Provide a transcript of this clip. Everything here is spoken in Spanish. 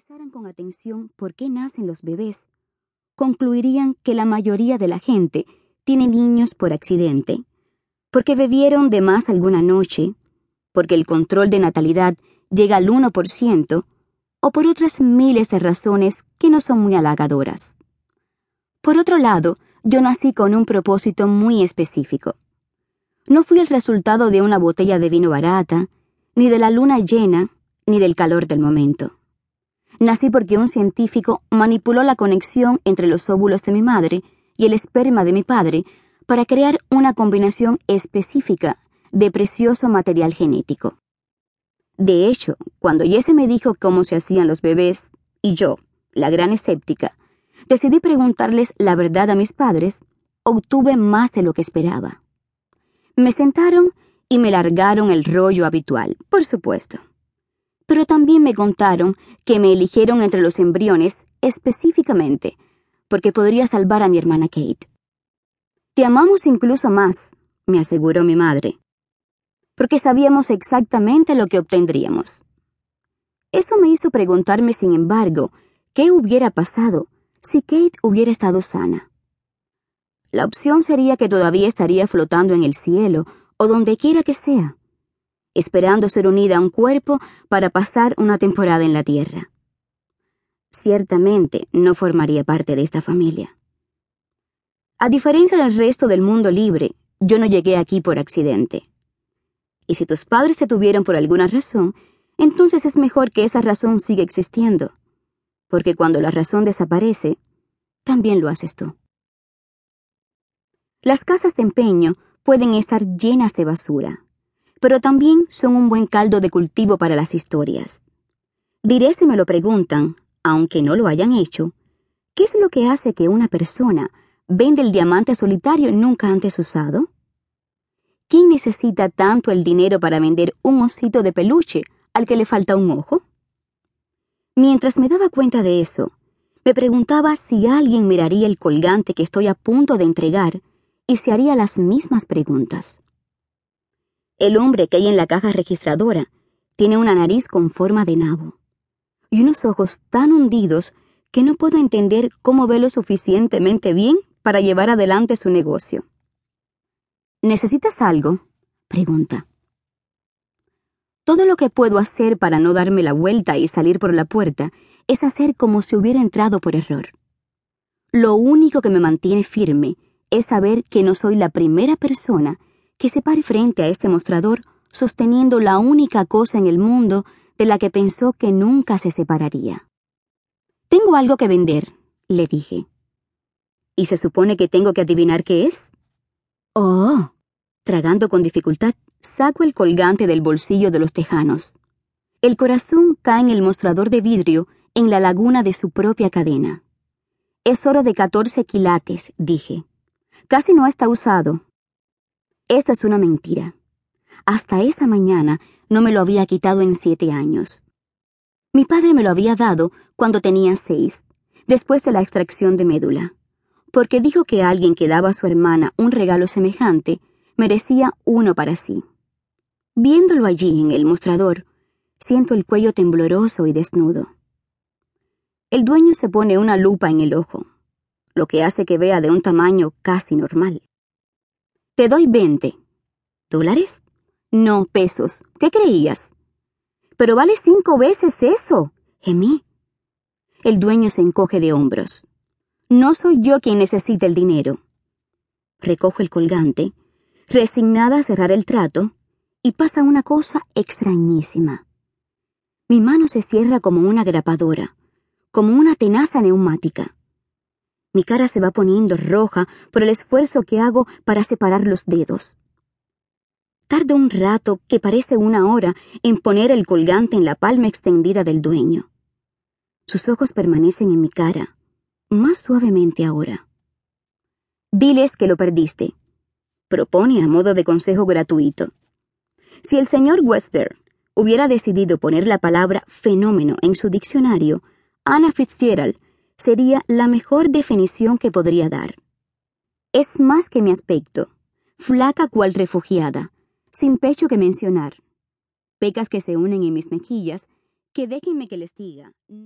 analizaran con atención por qué nacen los bebés, concluirían que la mayoría de la gente tiene niños por accidente, porque bebieron de más alguna noche, porque el control de natalidad llega al 1%, o por otras miles de razones que no son muy halagadoras. Por otro lado, yo nací con un propósito muy específico. No fui el resultado de una botella de vino barata, ni de la luna llena, ni del calor del momento. Nací porque un científico manipuló la conexión entre los óvulos de mi madre y el esperma de mi padre para crear una combinación específica de precioso material genético. De hecho, cuando Jesse me dijo cómo se hacían los bebés, y yo, la gran escéptica, decidí preguntarles la verdad a mis padres, obtuve más de lo que esperaba. Me sentaron y me largaron el rollo habitual, por supuesto. Pero también me contaron que me eligieron entre los embriones específicamente porque podría salvar a mi hermana Kate. Te amamos incluso más, me aseguró mi madre porque sabíamos exactamente lo que obtendríamos. Eso me hizo preguntarme, sin embargo, qué hubiera pasado si Kate hubiera estado sana. La opción sería que todavía estaría flotando en el cielo o donde quiera que sea, esperando ser unida a un cuerpo para pasar una temporada en la tierra. Ciertamente no formaría parte de esta familia. A diferencia del resto del mundo libre, yo no llegué aquí por accidente. Y si tus padres se tuvieron por alguna razón, entonces es mejor que esa razón siga existiendo, porque cuando la razón desaparece, también lo haces tú. Las casas de empeño pueden estar llenas de basura, pero también son un buen caldo de cultivo para las historias. Diré si me lo preguntan, aunque no lo hayan hecho, ¿qué es lo que hace que una persona vende el diamante solitario nunca antes usado? ¿Quién necesita tanto el dinero para vender un osito de peluche al que le falta un ojo? Mientras me daba cuenta de eso, me preguntaba si alguien miraría el colgante que estoy a punto de entregar y se haría las mismas preguntas. El hombre que hay en la caja registradora tiene una nariz con forma de nabo y unos ojos tan hundidos que no puedo entender cómo ve lo suficientemente bien para llevar adelante su negocio. ¿Necesitas algo? pregunta. Todo lo que puedo hacer para no darme la vuelta y salir por la puerta es hacer como si hubiera entrado por error. Lo único que me mantiene firme es saber que no soy la primera persona que se pare frente a este mostrador sosteniendo la única cosa en el mundo de la que pensó que nunca se separaría. Tengo algo que vender, le dije. ¿Y se supone que tengo que adivinar qué es? Oh. Tragando con dificultad, saco el colgante del bolsillo de los tejanos. El corazón cae en el mostrador de vidrio en la laguna de su propia cadena. Es oro de 14 quilates, dije. Casi no está usado. Esto es una mentira. Hasta esa mañana no me lo había quitado en siete años. Mi padre me lo había dado cuando tenía seis, después de la extracción de médula porque dijo que alguien que daba a su hermana un regalo semejante merecía uno para sí. Viéndolo allí en el mostrador, siento el cuello tembloroso y desnudo. El dueño se pone una lupa en el ojo, lo que hace que vea de un tamaño casi normal. Te doy veinte. ¿Dólares? No, pesos. ¿Qué creías? Pero vale cinco veces eso, gemí. El dueño se encoge de hombros. No soy yo quien necesita el dinero. Recojo el colgante, resignada a cerrar el trato, y pasa una cosa extrañísima. Mi mano se cierra como una grapadora, como una tenaza neumática. Mi cara se va poniendo roja por el esfuerzo que hago para separar los dedos. Tardo un rato, que parece una hora, en poner el colgante en la palma extendida del dueño. Sus ojos permanecen en mi cara más suavemente ahora. Diles que lo perdiste. Propone a modo de consejo gratuito. Si el señor Wester hubiera decidido poner la palabra fenómeno en su diccionario, Anna Fitzgerald sería la mejor definición que podría dar. Es más que mi aspecto, flaca cual refugiada, sin pecho que mencionar. Pecas que se unen en mis mejillas, que déjenme que les diga.